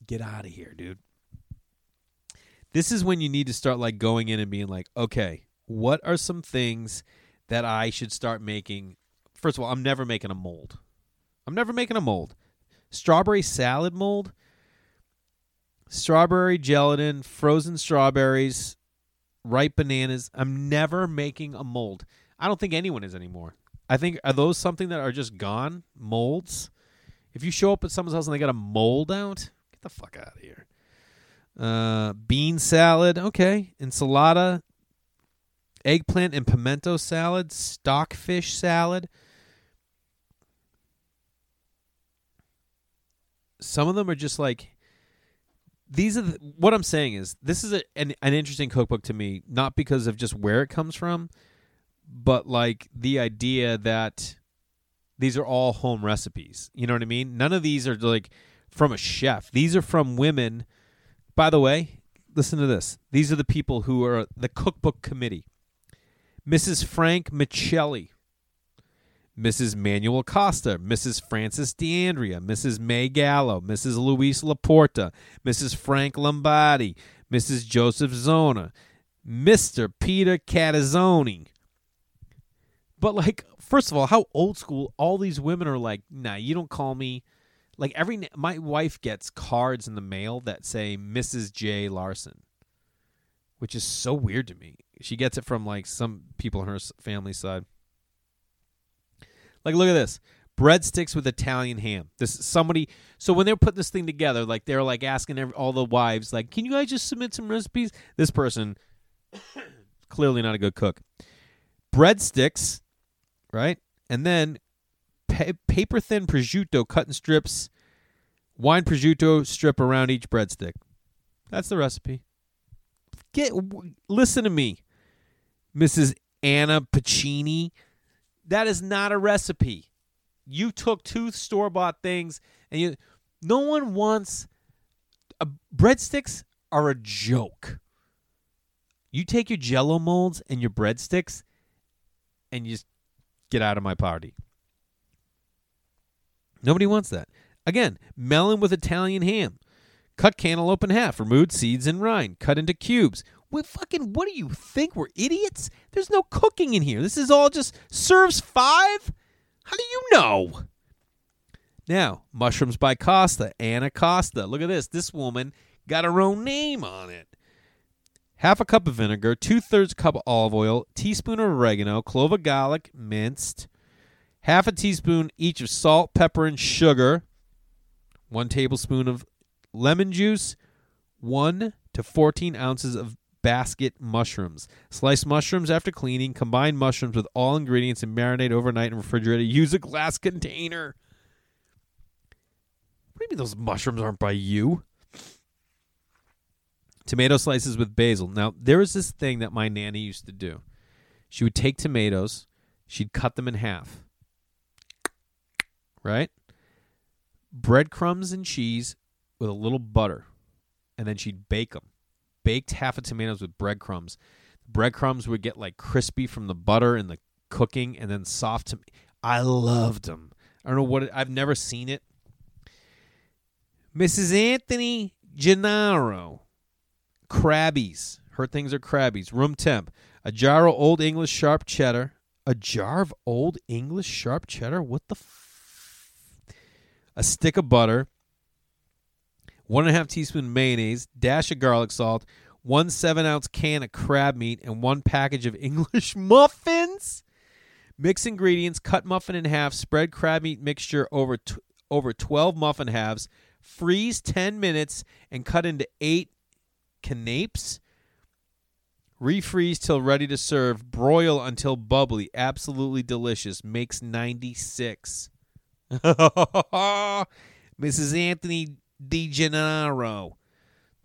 Get out of here, dude. This is when you need to start like going in and being like, okay, what are some things that I should start making? First of all, I'm never making a mold. I'm never making a mold. Strawberry salad mold, strawberry gelatin, frozen strawberries, ripe bananas. I'm never making a mold. I don't think anyone is anymore. I think are those something that are just gone molds? If you show up at someone's house and they got a mold out, get the fuck out of here. Uh, bean salad, okay. Ensalada, eggplant and pimento salad, stockfish salad. Some of them are just like these are the, what I'm saying is this is a, an an interesting cookbook to me, not because of just where it comes from, but like the idea that these are all home recipes. You know what I mean? None of these are like from a chef. These are from women. By the way, listen to this. These are the people who are the cookbook committee. Mrs. Frank Michelli, Mrs. Manuel Costa, Mrs. Frances D'Andrea, Mrs. May Gallo, Mrs. Luis Laporta, Mrs. Frank Lombardi, Mrs. Joseph Zona, Mr. Peter Catazzoni. But like, first of all, how old school all these women are like, nah, you don't call me like every my wife gets cards in the mail that say Mrs. J Larson which is so weird to me. She gets it from like some people on her family side. Like, look at this breadsticks with Italian ham. This somebody. So when they were putting this thing together, like they were like asking every, all the wives, like, "Can you guys just submit some recipes?" This person, clearly not a good cook. Breadsticks, right, and then pa- paper thin prosciutto cut in strips, wine prosciutto strip around each breadstick. That's the recipe. Get w- listen to me, Mrs. Anna Pacini. That is not a recipe. You took two store bought things and you no one wants a, breadsticks are a joke. You take your jello molds and your breadsticks and you just get out of my party. Nobody wants that. Again, melon with Italian ham. Cut cantaloupe in half, remove seeds and rind, cut into cubes. Fucking what do you think? We're idiots? There's no cooking in here. This is all just serves five? How do you know? Now, mushrooms by Costa, Anna Costa. Look at this. This woman got her own name on it. Half a cup of vinegar, two thirds cup of olive oil, teaspoon of oregano, clove of garlic minced, half a teaspoon each of salt, pepper, and sugar, one tablespoon of lemon juice, one to 14 ounces of basket mushrooms. Slice mushrooms after cleaning. Combine mushrooms with all ingredients and marinate overnight in refrigerator. Use a glass container. What do you mean those mushrooms aren't by you? Tomato slices with basil. Now, there was this thing that my nanny used to do. She would take tomatoes, she'd cut them in half. Right? Breadcrumbs and cheese with a little butter. And then she'd bake them baked half of tomatoes with breadcrumbs. Breadcrumbs would get like crispy from the butter and the cooking, and then soft. To- I loved them. I don't know what it, I've never seen it. Mrs. Anthony Gennaro, Krabbies. Her things are Krabbies. Room temp. A jar of Old English sharp cheddar. A jar of Old English sharp cheddar. What the? F- a stick of butter one and a half teaspoon mayonnaise, dash of garlic salt, one seven ounce can of crab meat, and one package of English muffins. Mix ingredients, cut muffin in half, spread crab meat mixture over t- over 12 muffin halves, freeze 10 minutes, and cut into eight canapes. Refreeze till ready to serve. Broil until bubbly. Absolutely delicious. Makes 96. Mrs. Anthony Di Gennaro.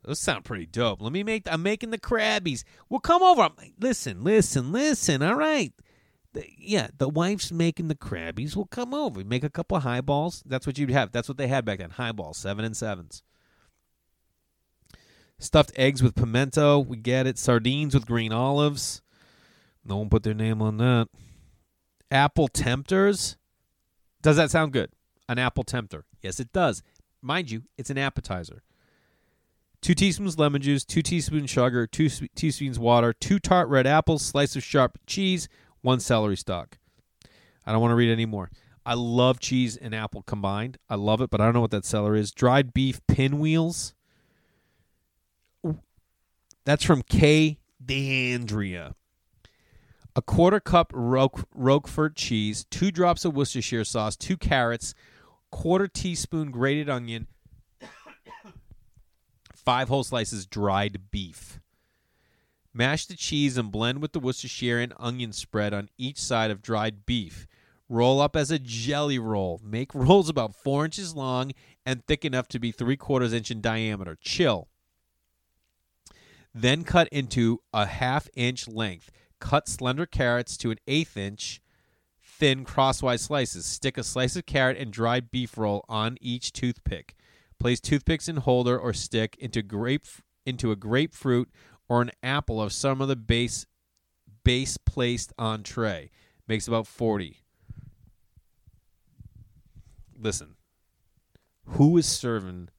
Those sound pretty dope. Let me make. I'm making the crabbies. Well, come over. I'm, Listen, listen, listen. All right. The, yeah, the wife's making the crabbies. Well, come over. Make a couple of highballs. That's what you'd have. That's what they had back then. Highballs, seven and sevens. Stuffed eggs with pimento. We get it. Sardines with green olives. No one put their name on that. Apple tempters. Does that sound good? An apple tempter. Yes, it does. Mind you, it's an appetizer. Two teaspoons lemon juice, two teaspoons sugar, two teaspoons water, two tart red apples, slice of sharp cheese, one celery stalk. I don't want to read any more. I love cheese and apple combined. I love it, but I don't know what that celery is. Dried beef pinwheels. That's from K. D'Andrea. A quarter cup Roquefort cheese, two drops of Worcestershire sauce, two carrots, quarter teaspoon grated onion, five whole slices dried beef. Mash the cheese and blend with the Worcestershire and onion spread on each side of dried beef. Roll up as a jelly roll. Make rolls about four inches long and thick enough to be three quarters inch in diameter. Chill. Then cut into a half inch length. Cut slender carrots to an eighth inch thin crosswise slices. Stick a slice of carrot and dried beef roll on each toothpick. Place toothpicks in holder or stick into grape into a grapefruit or an apple of some of the base base placed on tray. Makes about 40. Listen. Who is serving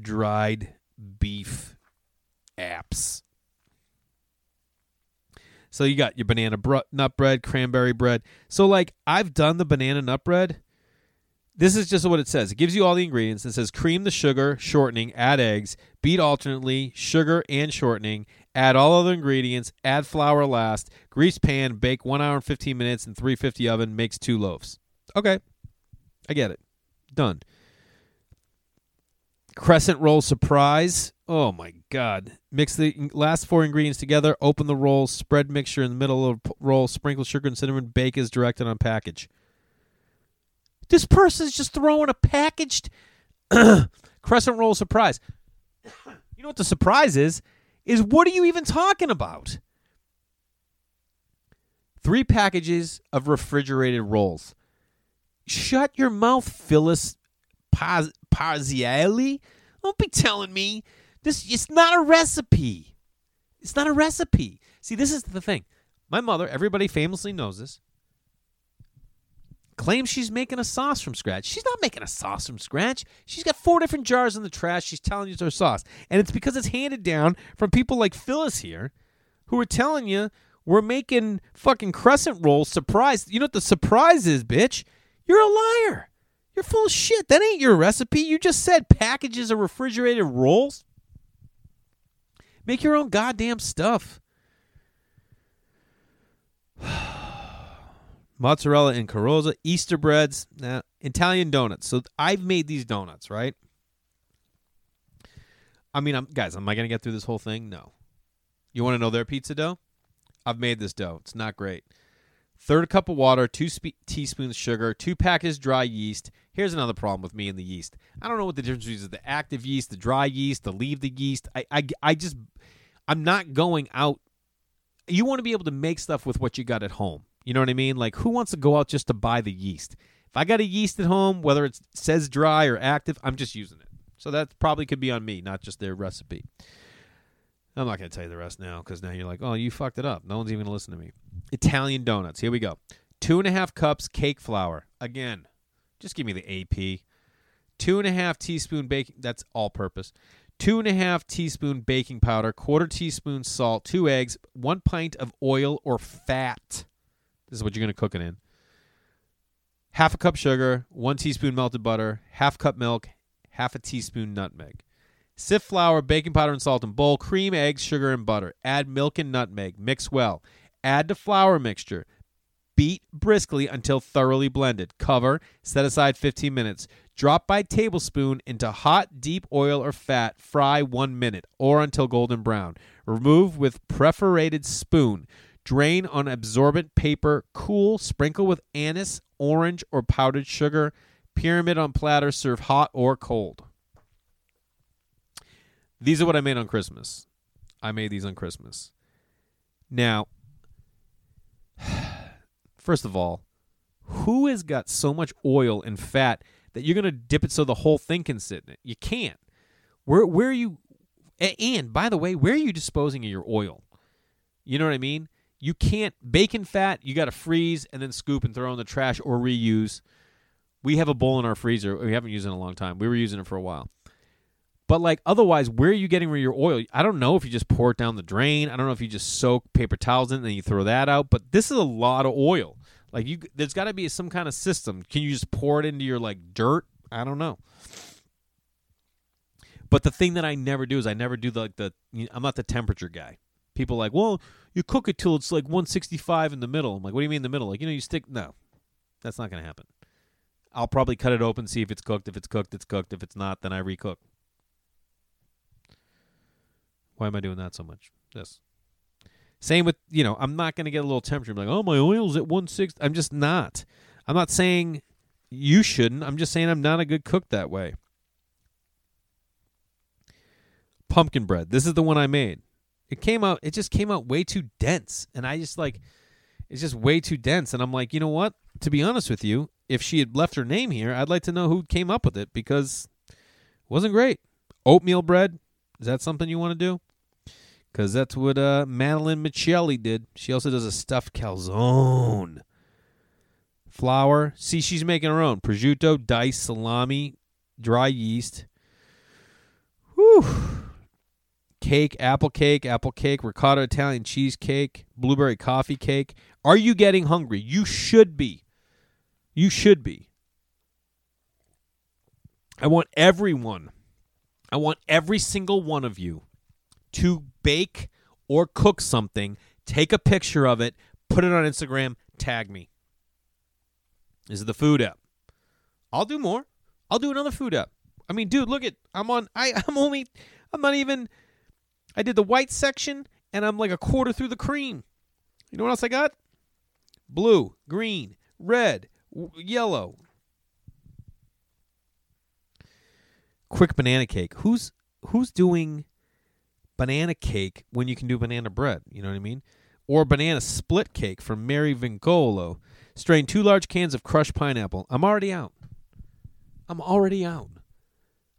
dried beef apps? So you got your banana br- nut bread, cranberry bread. So like I've done the banana nut bread. This is just what it says. It gives you all the ingredients. It says cream the sugar, shortening, add eggs, beat alternately, sugar and shortening, add all other ingredients, add flour last, grease pan, bake 1 hour and 15 minutes in 350 oven, makes two loaves. Okay. I get it. Done. Crescent roll surprise. Oh my god. Mix the last four ingredients together, open the roll, spread mixture in the middle of roll, sprinkle sugar and cinnamon, bake as directed on package. This person's just throwing a packaged crescent roll surprise. You know what the surprise is? Is what are you even talking about? Three packages of refrigerated rolls. Shut your mouth, Phyllis Paz- Parziale. Don't be telling me this. It's not a recipe. It's not a recipe. See, this is the thing. My mother, everybody famously knows this, claims she's making a sauce from scratch. She's not making a sauce from scratch. She's got four different jars in the trash. She's telling you it's her sauce. And it's because it's handed down from people like Phyllis here who are telling you we're making fucking crescent rolls surprise. You know what the surprise is, bitch? You're a liar. You're full of shit. That ain't your recipe. You just said packages of refrigerated rolls. Make your own goddamn stuff. Mozzarella and Carrozza, Easter breads, now Italian donuts. So I've made these donuts, right? I mean, I'm, guys, am I going to get through this whole thing? No. You want to know their pizza dough? I've made this dough. It's not great. Third cup of water, two spe- teaspoons sugar, two packets dry yeast. Here's another problem with me and the yeast. I don't know what the difference is: the active yeast, the dry yeast, the leave the yeast. I, I, I just, I'm not going out. You want to be able to make stuff with what you got at home. You know what I mean? Like, who wants to go out just to buy the yeast? If I got a yeast at home, whether it says dry or active, I'm just using it. So that probably could be on me, not just their recipe. I'm not going to tell you the rest now because now you're like, oh, you fucked it up. No one's even going to listen to me. Italian donuts. Here we go. Two and a half cups cake flour. Again, just give me the AP. Two and a half teaspoon baking. That's all purpose. Two and a half teaspoon baking powder. Quarter teaspoon salt. Two eggs. One pint of oil or fat. This is what you're going to cook it in. Half a cup sugar. One teaspoon melted butter. Half cup milk. Half a teaspoon nutmeg. Sift flour, baking powder, and salt in bowl. Cream, eggs, sugar, and butter. Add milk and nutmeg. Mix well. Add the flour mixture. Beat briskly until thoroughly blended. Cover. Set aside 15 minutes. Drop by tablespoon into hot, deep oil or fat. Fry one minute or until golden brown. Remove with perforated spoon. Drain on absorbent paper. Cool. Sprinkle with anise, orange, or powdered sugar. Pyramid on platter. Serve hot or cold. These are what I made on Christmas. I made these on Christmas. Now, first of all, who has got so much oil and fat that you're going to dip it so the whole thing can sit in it? You can't. Where where are you and by the way, where are you disposing of your oil? You know what I mean? You can't bacon fat, you got to freeze and then scoop and throw in the trash or reuse. We have a bowl in our freezer. We haven't used it in a long time. We were using it for a while. But like otherwise, where are you getting your oil? I don't know if you just pour it down the drain. I don't know if you just soak paper towels in and then you throw that out. But this is a lot of oil. Like you, there's got to be some kind of system. Can you just pour it into your like dirt? I don't know. But the thing that I never do is I never do the, like the. You know, I'm not the temperature guy. People like, well, you cook it till it's like 165 in the middle. I'm like, what do you mean in the middle? Like, you know, you stick. No, that's not to happen. I'll probably cut it open, see if it's cooked. If it's cooked, it's cooked. If it's not, then I recook. Why am I doing that so much? This. Same with, you know, I'm not going to get a little temperature. I'm like, oh, my oil's at 160. I'm just not. I'm not saying you shouldn't. I'm just saying I'm not a good cook that way. Pumpkin bread. This is the one I made. It came out, it just came out way too dense. And I just like, it's just way too dense. And I'm like, you know what? To be honest with you, if she had left her name here, I'd like to know who came up with it because it wasn't great. Oatmeal bread. Is that something you want to do? Because that's what uh, Madeline Michelli did. She also does a stuffed calzone. Flour. See, she's making her own. Prosciutto, diced salami, dry yeast. Whew. Cake, apple cake, apple cake, ricotta Italian cheesecake, blueberry coffee cake. Are you getting hungry? You should be. You should be. I want everyone, I want every single one of you to bake or cook something, take a picture of it, put it on Instagram, tag me. This is the food app. I'll do more. I'll do another food app. I mean, dude, look at I'm on. I I'm only. I'm not even. I did the white section, and I'm like a quarter through the cream. You know what else I got? Blue, green, red, w- yellow. Quick banana cake. Who's who's doing banana cake when you can do banana bread? You know what I mean? Or banana split cake from Mary Vincolo. Strain two large cans of crushed pineapple. I'm already out. I'm already out.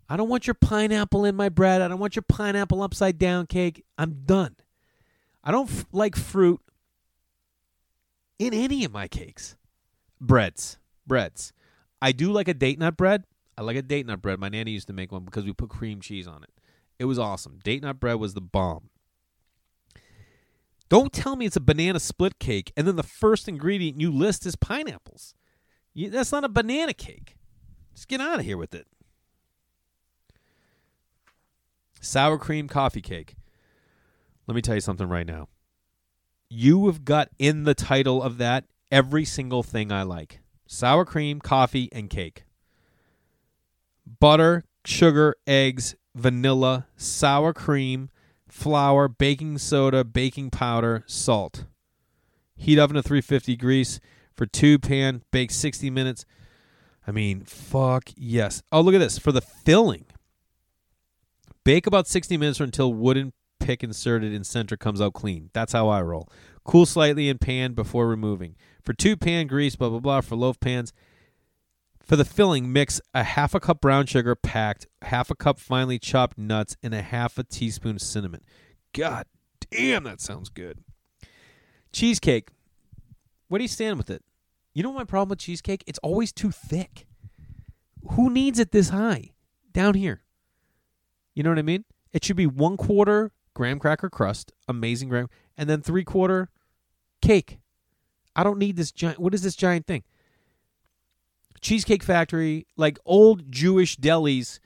I don't want your pineapple in my bread. I don't want your pineapple upside down cake. I'm done. I don't f- like fruit in any of my cakes. Breads. Breads. I do like a date nut bread. I like a date nut bread. My nanny used to make one because we put cream cheese on it. It was awesome. Date nut bread was the bomb. Don't tell me it's a banana split cake and then the first ingredient you list is pineapples. You, that's not a banana cake. Just get out of here with it. Sour cream coffee cake. Let me tell you something right now. You have got in the title of that every single thing I like sour cream, coffee, and cake. Butter, sugar, eggs, vanilla, sour cream, flour, baking soda, baking powder, salt. Heat oven to 350 grease for two pan, bake 60 minutes. I mean, fuck yes. Oh, look at this. For the filling, bake about 60 minutes or until wooden pick inserted in center comes out clean. That's how I roll. Cool slightly in pan before removing. For two pan grease, blah, blah, blah. For loaf pans, for the filling, mix a half a cup brown sugar packed, half a cup finely chopped nuts, and a half a teaspoon cinnamon. God damn, that sounds good. Cheesecake. What do you stand with it? You know my problem with cheesecake? It's always too thick. Who needs it this high? Down here. You know what I mean? It should be one quarter graham cracker crust, amazing graham, and then three quarter cake. I don't need this giant. What is this giant thing? Cheesecake Factory, like old Jewish delis,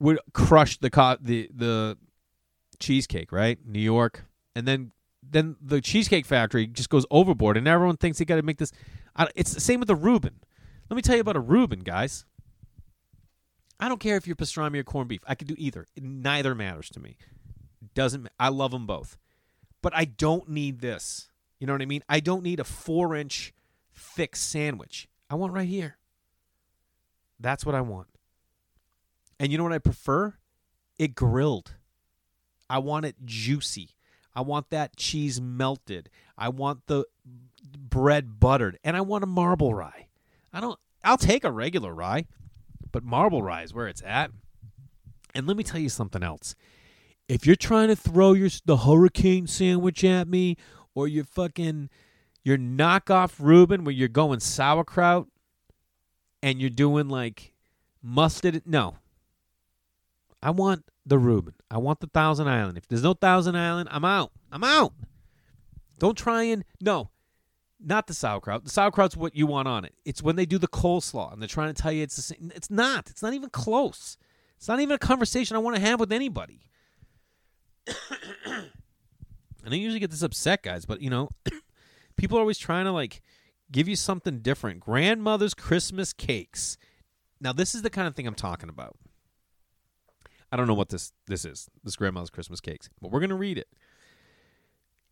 would crush the co- the the cheesecake, right? New York, and then then the Cheesecake Factory just goes overboard, and everyone thinks they got to make this. It's the same with the Reuben. Let me tell you about a Reuben, guys. I don't care if you're pastrami or corned beef. I could do either. Neither matters to me. Doesn't. I love them both, but I don't need this. You know what I mean? I don't need a four inch thick sandwich. I want right here. That's what I want. And you know what I prefer? It grilled. I want it juicy. I want that cheese melted. I want the bread buttered. And I want a marble rye. I don't I'll take a regular rye, but marble rye is where it's at. And let me tell you something else. If you're trying to throw your the hurricane sandwich at me or your fucking your knockoff Reuben where you're going sauerkraut and you're doing like mustard. No. I want the Reuben. I want the Thousand Island. If there's no Thousand Island, I'm out. I'm out. Don't try and no, not the sauerkraut. The sauerkraut's what you want on it. It's when they do the coleslaw and they're trying to tell you it's the same. It's not. It's not even close. It's not even a conversation I want to have with anybody. and I usually get this upset, guys, but you know, people are always trying to like give you something different. Grandmother's Christmas cakes. Now, this is the kind of thing I'm talking about. I don't know what this this is. This grandmother's Christmas cakes, but we're gonna read it.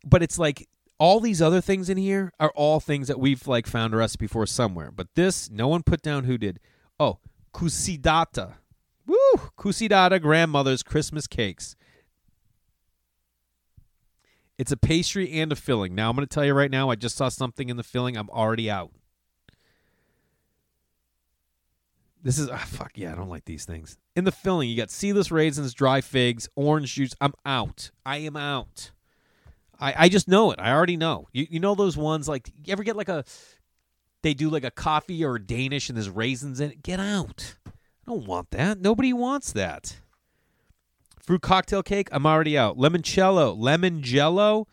But it's like all these other things in here are all things that we've like found a recipe for somewhere. But this, no one put down who did. Oh, Cusidata. Woo! Cusidata grandmother's Christmas cakes. It's a pastry and a filling. Now I'm going to tell you right now, I just saw something in the filling. I'm already out. This is oh, fuck yeah, I don't like these things. In the filling, you got seedless raisins, dry figs, orange juice. I'm out. I am out. I, I just know it. I already know. You you know those ones like you ever get like a they do like a coffee or a Danish and there's raisins in it. Get out. I don't want that. Nobody wants that. Fruit cocktail cake, I'm already out. Lemoncello, lemon jello,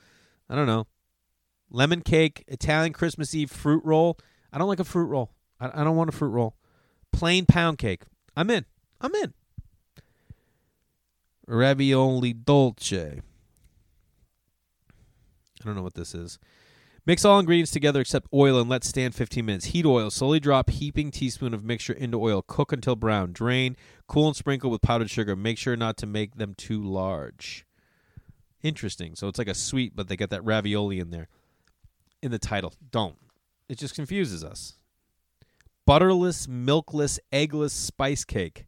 I don't know. Lemon cake, Italian Christmas Eve fruit roll. I don't like a fruit roll. I, I don't want a fruit roll. Plain pound cake. I'm in. I'm in. Ravioli dolce. I don't know what this is. Mix all ingredients together except oil and let stand 15 minutes. Heat oil. Slowly drop heaping teaspoon of mixture into oil. Cook until brown. Drain. Cool and sprinkle with powdered sugar. Make sure not to make them too large. Interesting. So it's like a sweet, but they got that ravioli in there in the title. Don't. It just confuses us. Butterless, milkless, eggless spice cake.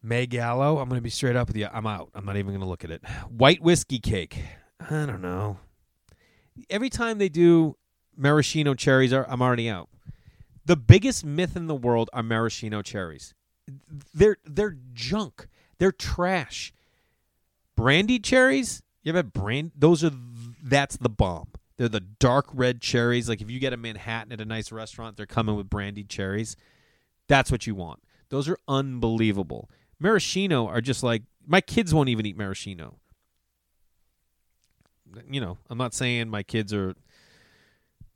May Gallo. I'm going to be straight up with you. I'm out. I'm not even going to look at it. White whiskey cake. I don't know every time they do maraschino cherries, I'm already out. The biggest myth in the world are maraschino cherries. They're they're junk. They're trash. Brandied cherries. You ever brand? Those are that's the bomb. They're the dark red cherries. Like if you get a Manhattan at a nice restaurant, they're coming with brandied cherries. That's what you want. Those are unbelievable. Maraschino are just like my kids won't even eat maraschino you know, I'm not saying my kids are.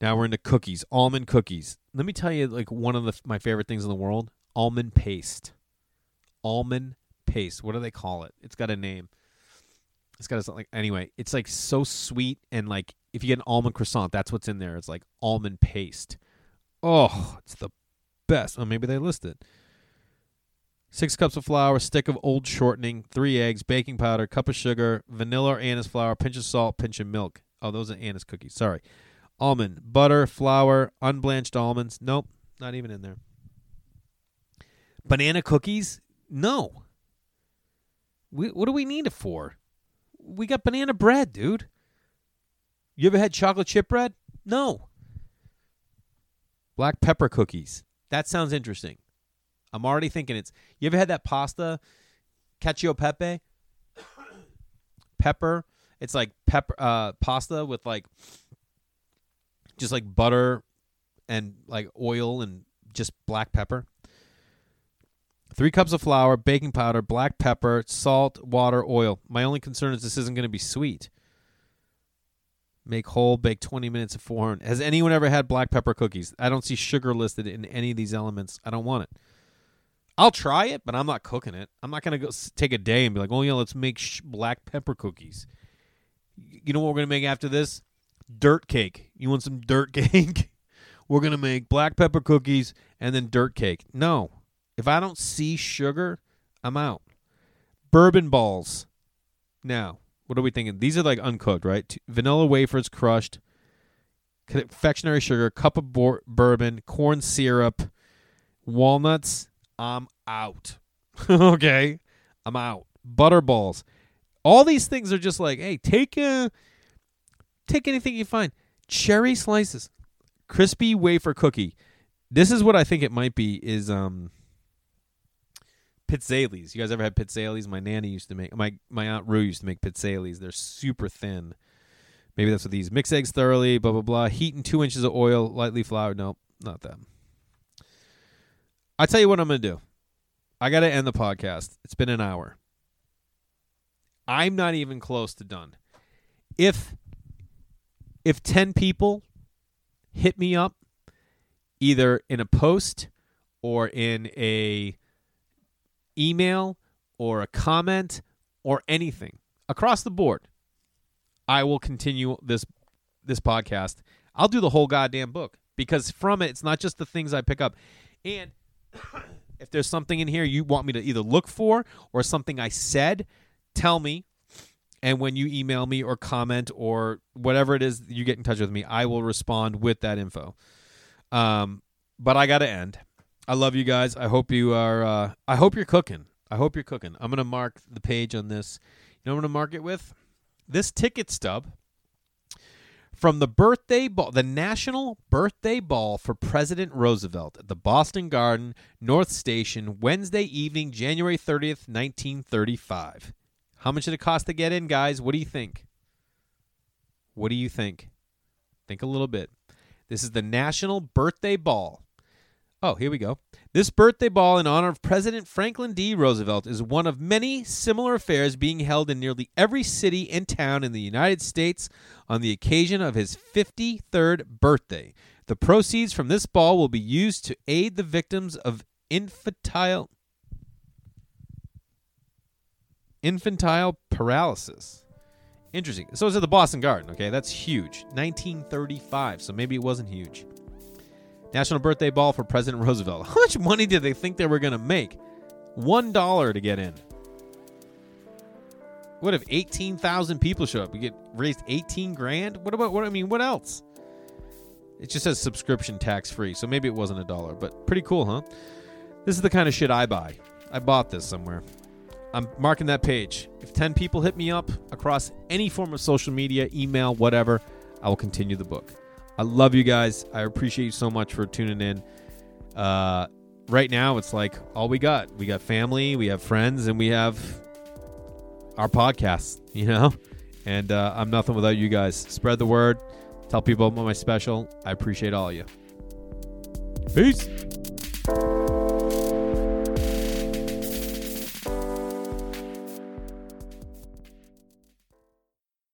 Now we're into cookies, almond cookies. Let me tell you, like one of the, my favorite things in the world: almond paste. Almond paste. What do they call it? It's got a name. It's got a like anyway. It's like so sweet and like if you get an almond croissant, that's what's in there. It's like almond paste. Oh, it's the best. Oh, maybe they list it. Six cups of flour, stick of old shortening, three eggs, baking powder, cup of sugar, vanilla or anise flour, pinch of salt, pinch of milk. Oh, those are anise cookies. Sorry. Almond, butter, flour, unblanched almonds. Nope, not even in there. Banana cookies? No. We, what do we need it for? We got banana bread, dude. You ever had chocolate chip bread? No. Black pepper cookies. That sounds interesting. I'm already thinking it's. You ever had that pasta, cacio pepe? Pepper. It's like pepper uh, pasta with like just like butter and like oil and just black pepper. Three cups of flour, baking powder, black pepper, salt, water, oil. My only concern is this isn't going to be sweet. Make whole, bake 20 minutes at 400. Has anyone ever had black pepper cookies? I don't see sugar listed in any of these elements. I don't want it. I'll try it, but I'm not cooking it. I'm not gonna go take a day and be like, "Oh yeah, let's make sh- black pepper cookies." You know what we're gonna make after this? Dirt cake. You want some dirt cake? we're gonna make black pepper cookies and then dirt cake. No, if I don't see sugar, I'm out. Bourbon balls. Now, what are we thinking? These are like uncooked, right? Vanilla wafers crushed, confectionery sugar, cup of bo- bourbon, corn syrup, walnuts I'm out. okay, I'm out. Butterballs. All these things are just like, hey, take a, take anything you find. Cherry slices, crispy wafer cookie. This is what I think it might be. Is um. Pizzelles. You guys ever had pizzelles? My nanny used to make. My my aunt Rue used to make pizzelles. They're super thin. Maybe that's what these. Mix eggs thoroughly. Blah blah blah. Heat in two inches of oil. Lightly floured. Nope, not them. I tell you what I'm going to do. I got to end the podcast. It's been an hour. I'm not even close to done. If if 10 people hit me up either in a post or in a email or a comment or anything across the board, I will continue this this podcast. I'll do the whole goddamn book because from it it's not just the things I pick up. And if there's something in here you want me to either look for or something I said, tell me. And when you email me or comment or whatever it is you get in touch with me, I will respond with that info. Um, but I got to end. I love you guys. I hope you are. Uh, I hope you're cooking. I hope you're cooking. I'm gonna mark the page on this. You know I'm gonna mark it with? This ticket stub from the birthday ball, the National Birthday Ball for President Roosevelt at the Boston Garden, North Station, Wednesday evening, January 30th, 1935. How much did it cost to get in, guys? What do you think? What do you think? Think a little bit. This is the National Birthday Ball Oh, here we go. This birthday ball in honor of President Franklin D. Roosevelt is one of many similar affairs being held in nearly every city and town in the United States on the occasion of his 53rd birthday. The proceeds from this ball will be used to aid the victims of infantile infantile paralysis. Interesting. So it's at the Boston Garden. Okay, that's huge. 1935. So maybe it wasn't huge. National Birthday Ball for President Roosevelt. How much money did they think they were going to make? One dollar to get in. What if 18,000 people show up? We get raised 18 grand? What about what I mean, what else? It just says subscription tax free, so maybe it wasn't a dollar, but pretty cool, huh? This is the kind of shit I buy. I bought this somewhere. I'm marking that page. If 10 people hit me up across any form of social media, email, whatever, I will continue the book. I love you guys. I appreciate you so much for tuning in. Uh, right now, it's like all we got. We got family, we have friends, and we have our podcast, you know? And uh, I'm nothing without you guys. Spread the word. Tell people about my special. I appreciate all of you. Peace.